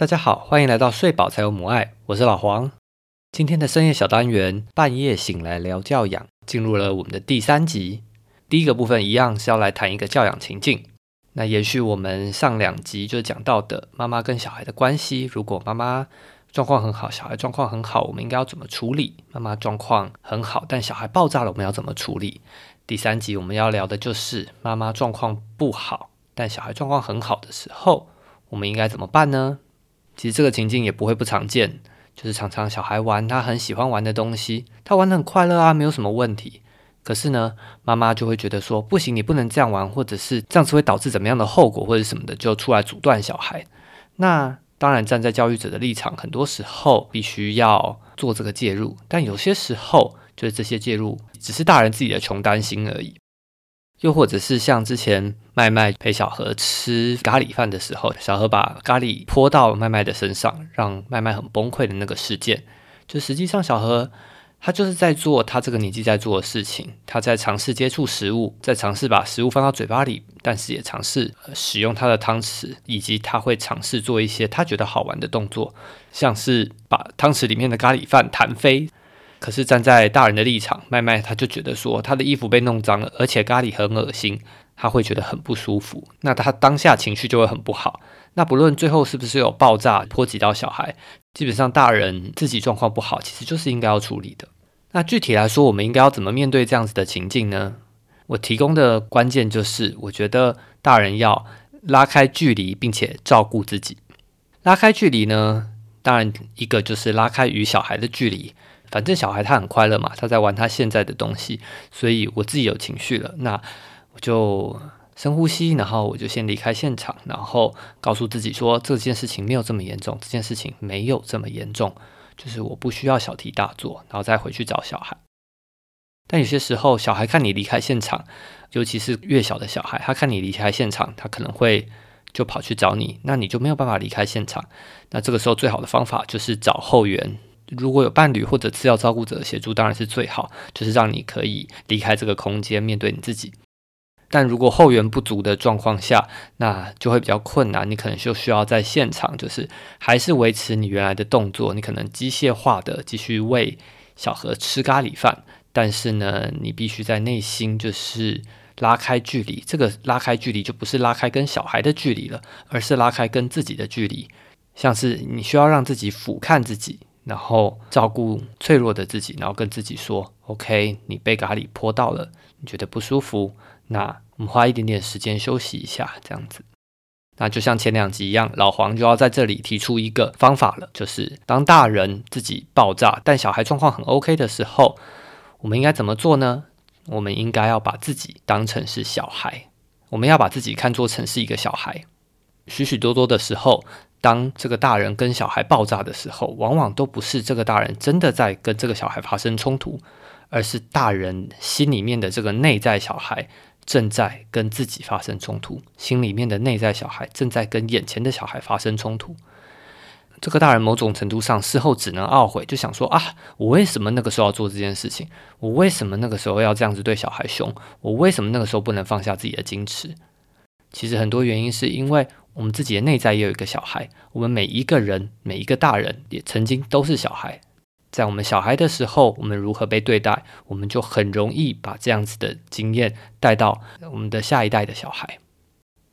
大家好，欢迎来到睡饱才有母爱，我是老黄。今天的深夜小单元，半夜醒来聊教养，进入了我们的第三集。第一个部分一样是要来谈一个教养情境。那延续我们上两集就讲到的妈妈跟小孩的关系，如果妈妈状况很好，小孩状况很好，我们应该要怎么处理？妈妈状况很好，但小孩爆炸了，我们要怎么处理？第三集我们要聊的就是妈妈状况不好，但小孩状况很好的时候，我们应该怎么办呢？其实这个情境也不会不常见，就是常常小孩玩他很喜欢玩的东西，他玩的很快乐啊，没有什么问题。可是呢，妈妈就会觉得说不行，你不能这样玩，或者是这样子会导致怎么样的后果或者什么的，就出来阻断小孩。那当然站在教育者的立场，很多时候必须要做这个介入，但有些时候就是这些介入只是大人自己的穷担心而已。又或者是像之前麦麦陪小何吃咖喱饭的时候，小何把咖喱泼到麦麦的身上，让麦麦很崩溃的那个事件，就实际上小何他就是在做他这个年纪在做的事情，他在尝试接触食物，在尝试把食物放到嘴巴里，但是也尝试使用他的汤匙，以及他会尝试做一些他觉得好玩的动作，像是把汤匙里面的咖喱饭弹飞。可是站在大人的立场，麦麦他就觉得说他的衣服被弄脏了，而且咖喱很恶心，他会觉得很不舒服。那他当下情绪就会很不好。那不论最后是不是有爆炸波及到小孩，基本上大人自己状况不好，其实就是应该要处理的。那具体来说，我们应该要怎么面对这样子的情境呢？我提供的关键就是，我觉得大人要拉开距离，并且照顾自己。拉开距离呢，当然一个就是拉开与小孩的距离。反正小孩他很快乐嘛，他在玩他现在的东西，所以我自己有情绪了，那我就深呼吸，然后我就先离开现场，然后告诉自己说这件事情没有这么严重，这件事情没有这么严重，就是我不需要小题大做，然后再回去找小孩。但有些时候，小孩看你离开现场，尤其是越小的小孩，他看你离开现场，他可能会就跑去找你，那你就没有办法离开现场。那这个时候最好的方法就是找后援。如果有伴侣或者次要照顾者协助，当然是最好，就是让你可以离开这个空间，面对你自己。但如果后援不足的状况下，那就会比较困难。你可能就需要在现场，就是还是维持你原来的动作，你可能机械化的继续喂小何吃咖喱饭，但是呢，你必须在内心就是拉开距离。这个拉开距离就不是拉开跟小孩的距离了，而是拉开跟自己的距离，像是你需要让自己俯瞰自己。然后照顾脆弱的自己，然后跟自己说：“OK，你被咖喱泼到了，你觉得不舒服，那我们花一点点时间休息一下，这样子。那就像前两集一样，老黄就要在这里提出一个方法了，就是当大人自己爆炸，但小孩状况很 OK 的时候，我们应该怎么做呢？我们应该要把自己当成是小孩，我们要把自己看作成是一个小孩，许许多多的时候。”当这个大人跟小孩爆炸的时候，往往都不是这个大人真的在跟这个小孩发生冲突，而是大人心里面的这个内在小孩正在跟自己发生冲突，心里面的内在小孩正在跟眼前的小孩发生冲突。这个大人某种程度上事后只能懊悔，就想说啊，我为什么那个时候要做这件事情？我为什么那个时候要这样子对小孩凶？我为什么那个时候不能放下自己的矜持？其实很多原因是因为。我们自己的内在也有一个小孩，我们每一个人，每一个大人也曾经都是小孩。在我们小孩的时候，我们如何被对待，我们就很容易把这样子的经验带到我们的下一代的小孩。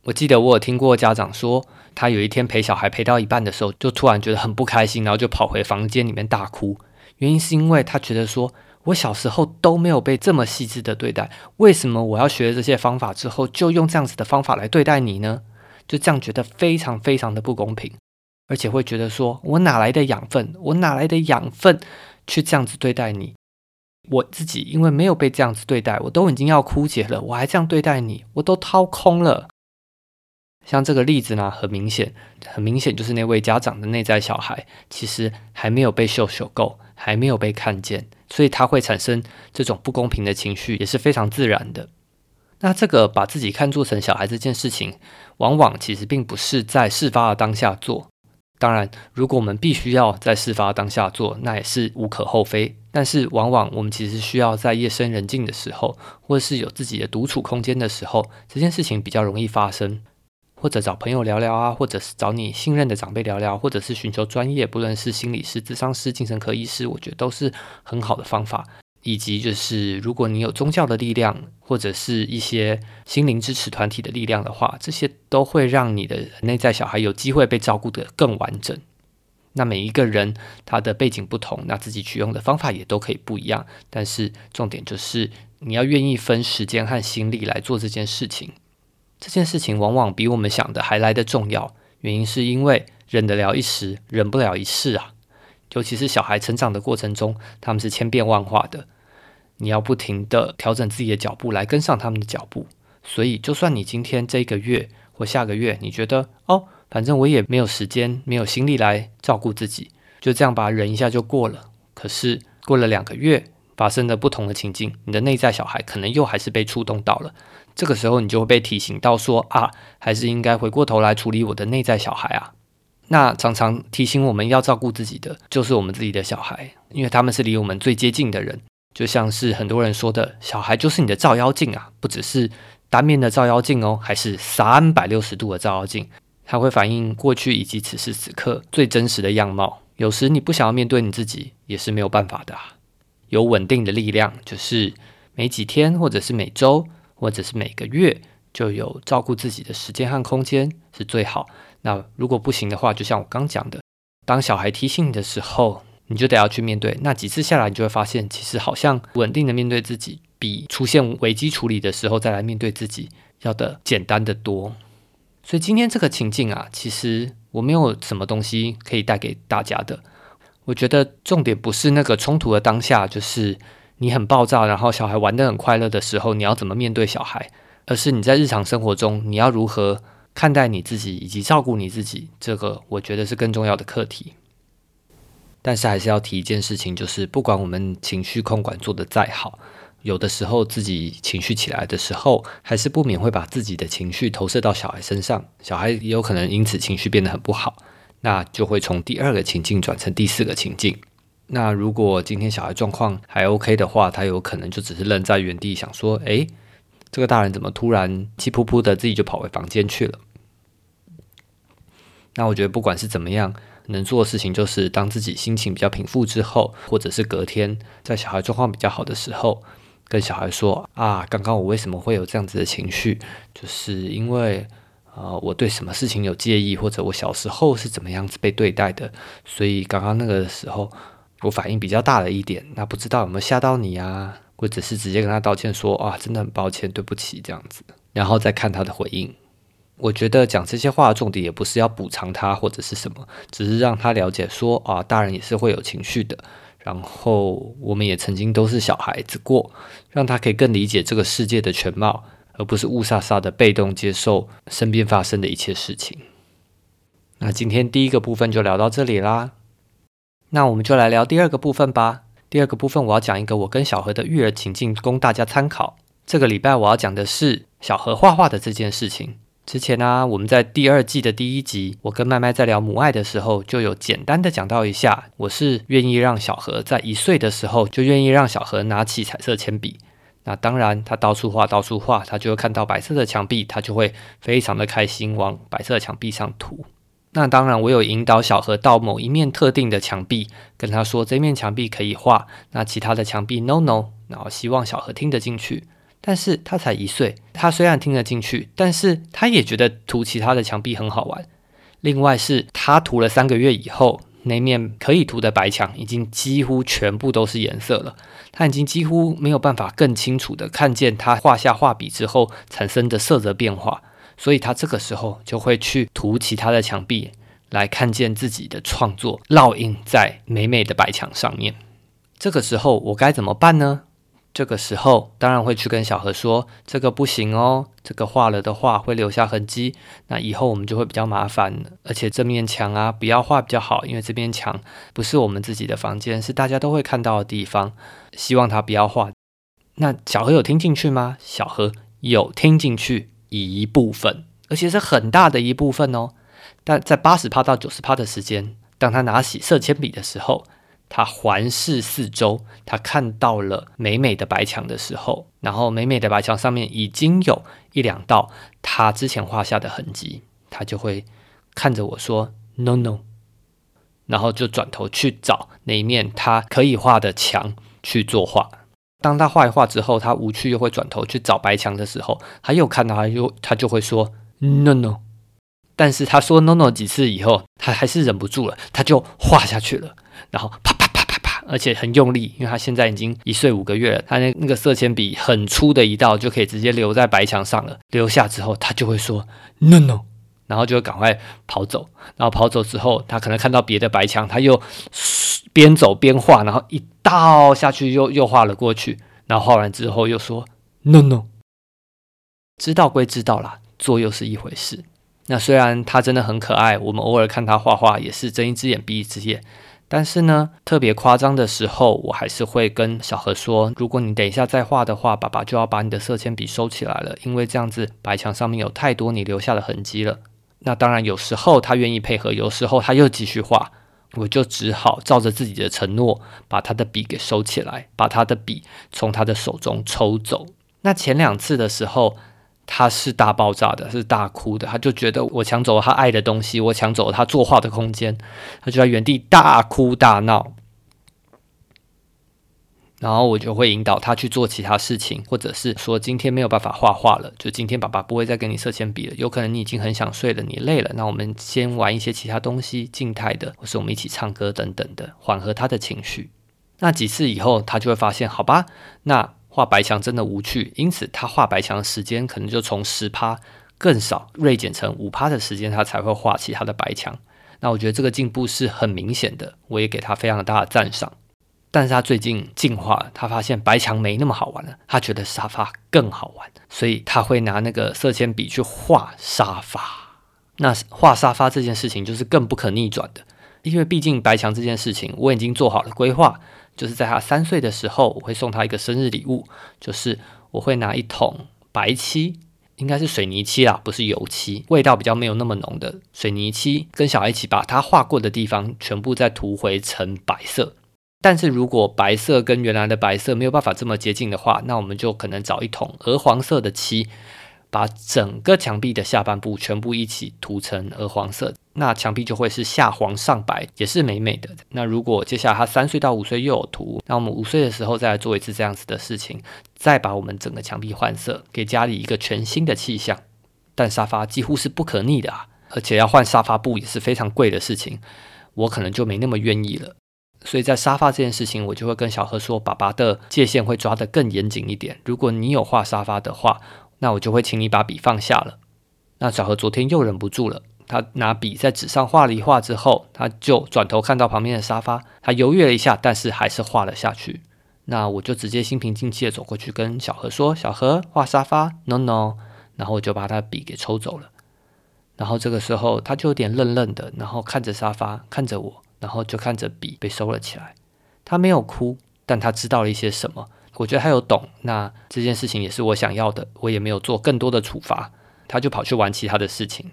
我记得我有听过家长说，他有一天陪小孩陪到一半的时候，就突然觉得很不开心，然后就跑回房间里面大哭。原因是因为他觉得说，我小时候都没有被这么细致的对待，为什么我要学这些方法之后，就用这样子的方法来对待你呢？就这样觉得非常非常的不公平，而且会觉得说，我哪来的养分？我哪来的养分去这样子对待你？我自己因为没有被这样子对待，我都已经要枯竭了，我还这样对待你，我都掏空了。像这个例子呢，很明显，很明显就是那位家长的内在小孩，其实还没有被秀秀够，还没有被看见，所以他会产生这种不公平的情绪，也是非常自然的。那这个把自己看作成小孩这件事情，往往其实并不是在事发的当下做。当然，如果我们必须要在事发当下做，那也是无可厚非。但是，往往我们其实需要在夜深人静的时候，或是有自己的独处空间的时候，这件事情比较容易发生。或者找朋友聊聊啊，或者是找你信任的长辈聊聊，或者是寻求专业，不论是心理师、咨商师、精神科医师，我觉得都是很好的方法。以及就是，如果你有宗教的力量，或者是一些心灵支持团体的力量的话，这些都会让你的内在小孩有机会被照顾得更完整。那每一个人他的背景不同，那自己取用的方法也都可以不一样。但是重点就是你要愿意分时间和心力来做这件事情。这件事情往往比我们想的还来得重要。原因是因为忍得了一时，忍不了一世啊。尤其是小孩成长的过程中，他们是千变万化的。你要不停的调整自己的脚步来跟上他们的脚步，所以就算你今天这个月或下个月，你觉得哦，反正我也没有时间、没有心力来照顾自己，就这样吧忍一下就过了。可是过了两个月，发生了不同的情境，你的内在小孩可能又还是被触动到了。这个时候，你就会被提醒到说啊，还是应该回过头来处理我的内在小孩啊。那常常提醒我们要照顾自己的，就是我们自己的小孩，因为他们是离我们最接近的人。就像是很多人说的，小孩就是你的照妖镜啊，不只是单面的照妖镜哦，还是三百六十度的照妖镜，它会反映过去以及此时此刻最真实的样貌。有时你不想要面对你自己，也是没有办法的。有稳定的力量，就是每几天，或者是每周，或者是每个月，就有照顾自己的时间和空间是最好。那如果不行的话，就像我刚讲的，当小孩提醒你的时候。你就得要去面对，那几次下来，你就会发现，其实好像稳定的面对自己，比出现危机处理的时候再来面对自己要的简单的多。所以今天这个情境啊，其实我没有什么东西可以带给大家的。我觉得重点不是那个冲突的当下，就是你很暴躁，然后小孩玩得很快乐的时候，你要怎么面对小孩，而是你在日常生活中，你要如何看待你自己以及照顾你自己，这个我觉得是更重要的课题。但是还是要提一件事情，就是不管我们情绪控管做得再好，有的时候自己情绪起来的时候，还是不免会把自己的情绪投射到小孩身上，小孩也有可能因此情绪变得很不好，那就会从第二个情境转成第四个情境。那如果今天小孩状况还 OK 的话，他有可能就只是愣在原地，想说：“诶，这个大人怎么突然气扑扑的自己就跑回房间去了？”那我觉得不管是怎么样。能做的事情就是，当自己心情比较平复之后，或者是隔天在小孩状况比较好的时候，跟小孩说：“啊，刚刚我为什么会有这样子的情绪？就是因为，呃，我对什么事情有介意，或者我小时候是怎么样子被对待的，所以刚刚那个时候我反应比较大了一点。那不知道有没有吓到你啊？或者是直接跟他道歉说：啊，真的很抱歉，对不起，这样子，然后再看他的回应。”我觉得讲这些话的重点也不是要补偿他或者是什么，只是让他了解说啊，大人也是会有情绪的，然后我们也曾经都是小孩子过，让他可以更理解这个世界的全貌，而不是雾煞煞的被动接受身边发生的一切事情。那今天第一个部分就聊到这里啦，那我们就来聊第二个部分吧。第二个部分我要讲一个我跟小何的育儿情境，供大家参考。这个礼拜我要讲的是小何画画的这件事情。之前呢，我们在第二季的第一集，我跟麦麦在聊母爱的时候，就有简单的讲到一下，我是愿意让小何在一岁的时候就愿意让小何拿起彩色铅笔。那当然，他到处画，到处画，他就会看到白色的墙壁，他就会非常的开心，往白色的墙壁上涂。那当然，我有引导小何到某一面特定的墙壁，跟他说这面墙壁可以画，那其他的墙壁 no no，然后希望小何听得进去。但是他才一岁，他虽然听得进去，但是他也觉得涂其他的墙壁很好玩。另外是他涂了三个月以后，那面可以涂的白墙已经几乎全部都是颜色了，他已经几乎没有办法更清楚的看见他画下画笔之后产生的色泽变化，所以他这个时候就会去涂其他的墙壁，来看见自己的创作烙印在美美的白墙上面。这个时候我该怎么办呢？这个时候当然会去跟小何说，这个不行哦，这个画了的话会留下痕迹，那以后我们就会比较麻烦。而且这面墙啊，不要画比较好，因为这面墙不是我们自己的房间，是大家都会看到的地方，希望他不要画。那小何有听进去吗？小何有听进去一部分，而且是很大的一部分哦。但在八十趴到九十趴的时间，当他拿起色铅笔的时候。他环视四周，他看到了美美的白墙的时候，然后美美的白墙上面已经有一两道他之前画下的痕迹。他就会看着我说 “no no”，然后就转头去找那一面他可以画的墙去作画。当他画一画之后，他无趣又会转头去找白墙的时候，他又看到他又他就会说 “no no”。但是他说 “no no” 几次以后，他还是忍不住了，他就画下去了，然后啪啪啪啪啪，而且很用力，因为他现在已经一岁五个月了，他那那个色铅笔很粗的一道就可以直接留在白墙上了。留下之后，他就会说 “no no”，然后就赶快跑走。然后跑走之后，他可能看到别的白墙，他又边走边画，然后一道下去又又画了过去。然后画完之后又说 “no no”，知道归知道啦，做又是一回事。那虽然他真的很可爱，我们偶尔看他画画也是睁一只眼闭一只眼。但是呢，特别夸张的时候，我还是会跟小何说：如果你等一下再画的话，爸爸就要把你的色铅笔收起来了，因为这样子白墙上面有太多你留下的痕迹了。那当然，有时候他愿意配合，有时候他又继续画，我就只好照着自己的承诺，把他的笔给收起来，把他的笔从他的手中抽走。那前两次的时候。他是大爆炸的，是大哭的，他就觉得我抢走了他爱的东西，我抢走了他作画的空间，他就在原地大哭大闹。然后我就会引导他去做其他事情，或者是说今天没有办法画画了，就今天爸爸不会再给你色铅笔了，有可能你已经很想睡了，你累了，那我们先玩一些其他东西，静态的，或是我们一起唱歌等等的，缓和他的情绪。那几次以后，他就会发现，好吧，那。画白墙真的无趣，因此他画白墙的时间可能就从十趴更少锐减成五趴的时间，他才会画其他的白墙。那我觉得这个进步是很明显的，我也给他非常大的赞赏。但是他最近进化了，他发现白墙没那么好玩了，他觉得沙发更好玩，所以他会拿那个色铅笔去画沙发。那画沙发这件事情就是更不可逆转的，因为毕竟白墙这件事情我已经做好了规划。就是在他三岁的时候，我会送他一个生日礼物，就是我会拿一桶白漆，应该是水泥漆啦，不是油漆，味道比较没有那么浓的水泥漆，跟小孩一起把他画过的地方全部再涂回成白色。但是如果白色跟原来的白色没有办法这么接近的话，那我们就可能找一桶鹅黄色的漆。把整个墙壁的下半部全部一起涂成鹅黄色，那墙壁就会是下黄上白，也是美美的。那如果接下来他三岁到五岁又有涂，那我们五岁的时候再来做一次这样子的事情，再把我们整个墙壁换色，给家里一个全新的气象。但沙发几乎是不可逆的啊，而且要换沙发布也是非常贵的事情，我可能就没那么愿意了。所以在沙发这件事情，我就会跟小何说，爸爸的界限会抓得更严谨一点。如果你有画沙发的话，那我就会请你把笔放下了。那小何昨天又忍不住了，他拿笔在纸上画了一画之后，他就转头看到旁边的沙发，他犹豫了一下，但是还是画了下去。那我就直接心平气静的走过去跟小何说：“小何画沙发，no no。”然后我就把他笔给抽走了。然后这个时候他就有点愣愣的，然后看着沙发，看着我，然后就看着笔被收了起来。他没有哭，但他知道了一些什么。我觉得他有懂，那这件事情也是我想要的，我也没有做更多的处罚，他就跑去玩其他的事情。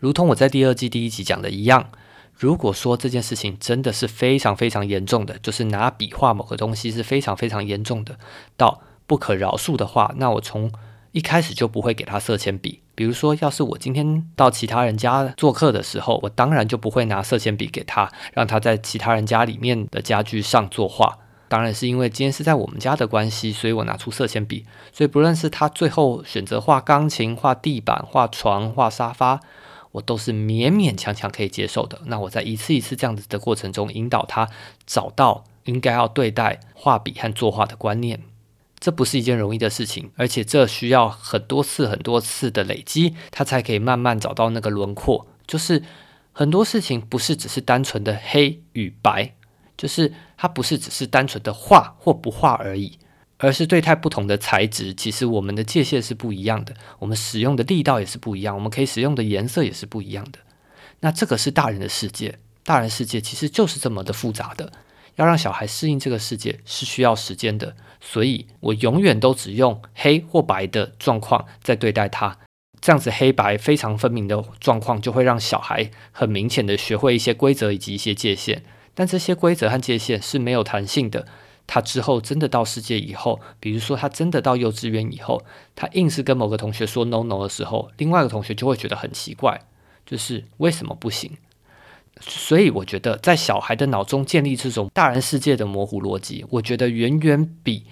如同我在第二季第一集讲的一样，如果说这件事情真的是非常非常严重的，就是拿笔画某个东西是非常非常严重的，到不可饶恕的话，那我从一开始就不会给他色铅笔。比如说，要是我今天到其他人家做客的时候，我当然就不会拿色铅笔给他，让他在其他人家里面的家具上作画。当然是因为今天是在我们家的关系，所以我拿出色铅笔。所以不论是他最后选择画钢琴、画地板、画床、画沙发，我都是勉勉强强可以接受的。那我在一次一次这样子的过程中，引导他找到应该要对待画笔和作画的观念。这不是一件容易的事情，而且这需要很多次、很多次的累积，他才可以慢慢找到那个轮廓。就是很多事情不是只是单纯的黑与白。就是它不是只是单纯的画或不画而已，而是对待不同的材质，其实我们的界限是不一样的，我们使用的力道也是不一样，我们可以使用的颜色也是不一样的。那这个是大人的世界，大人世界其实就是这么的复杂的，要让小孩适应这个世界是需要时间的。所以我永远都只用黑或白的状况在对待他，这样子黑白非常分明的状况，就会让小孩很明显的学会一些规则以及一些界限。但这些规则和界限是没有弹性的，他之后真的到世界以后，比如说他真的到幼稚园以后，他硬是跟某个同学说 no no 的时候，另外一个同学就会觉得很奇怪，就是为什么不行？所以我觉得在小孩的脑中建立这种大人世界的模糊逻辑，我觉得远远比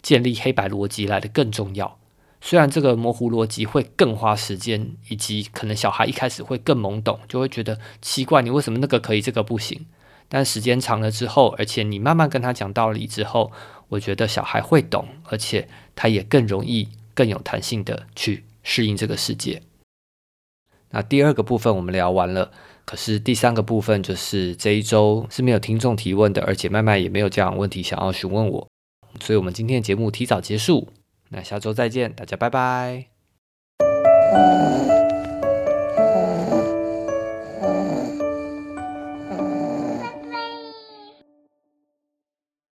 建立黑白逻辑来的更重要。虽然这个模糊逻辑会更花时间，以及可能小孩一开始会更懵懂，就会觉得奇怪，你为什么那个可以，这个不行？但时间长了之后，而且你慢慢跟他讲道理之后，我觉得小孩会懂，而且他也更容易、更有弹性的去适应这个世界。那第二个部分我们聊完了，可是第三个部分就是这一周是没有听众提问的，而且麦麦也没有这样问题想要询问我，所以我们今天的节目提早结束。那下周再见，大家拜拜。